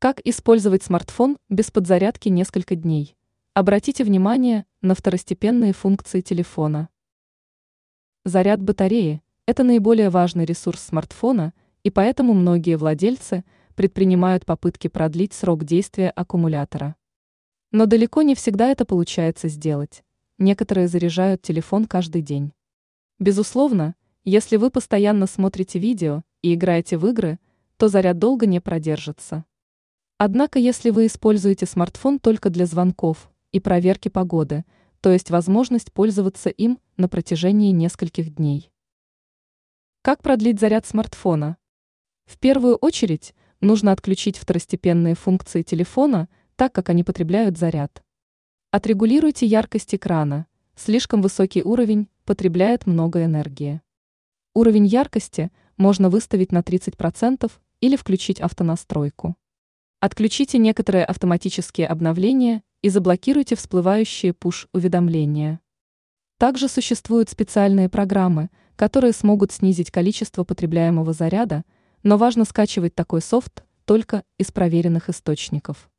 Как использовать смартфон без подзарядки несколько дней? Обратите внимание на второстепенные функции телефона. Заряд батареи – это наиболее важный ресурс смартфона, и поэтому многие владельцы предпринимают попытки продлить срок действия аккумулятора. Но далеко не всегда это получается сделать. Некоторые заряжают телефон каждый день. Безусловно, если вы постоянно смотрите видео и играете в игры, то заряд долго не продержится. Однако, если вы используете смартфон только для звонков и проверки погоды, то есть возможность пользоваться им на протяжении нескольких дней. Как продлить заряд смартфона? В первую очередь нужно отключить второстепенные функции телефона, так как они потребляют заряд. Отрегулируйте яркость экрана. Слишком высокий уровень потребляет много энергии. Уровень яркости можно выставить на 30% или включить автонастройку. Отключите некоторые автоматические обновления и заблокируйте всплывающие push-уведомления. Также существуют специальные программы, которые смогут снизить количество потребляемого заряда, но важно скачивать такой софт только из проверенных источников.